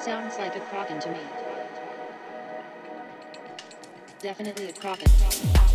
Sounds like a Kraken to me. Definitely a Kraken.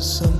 some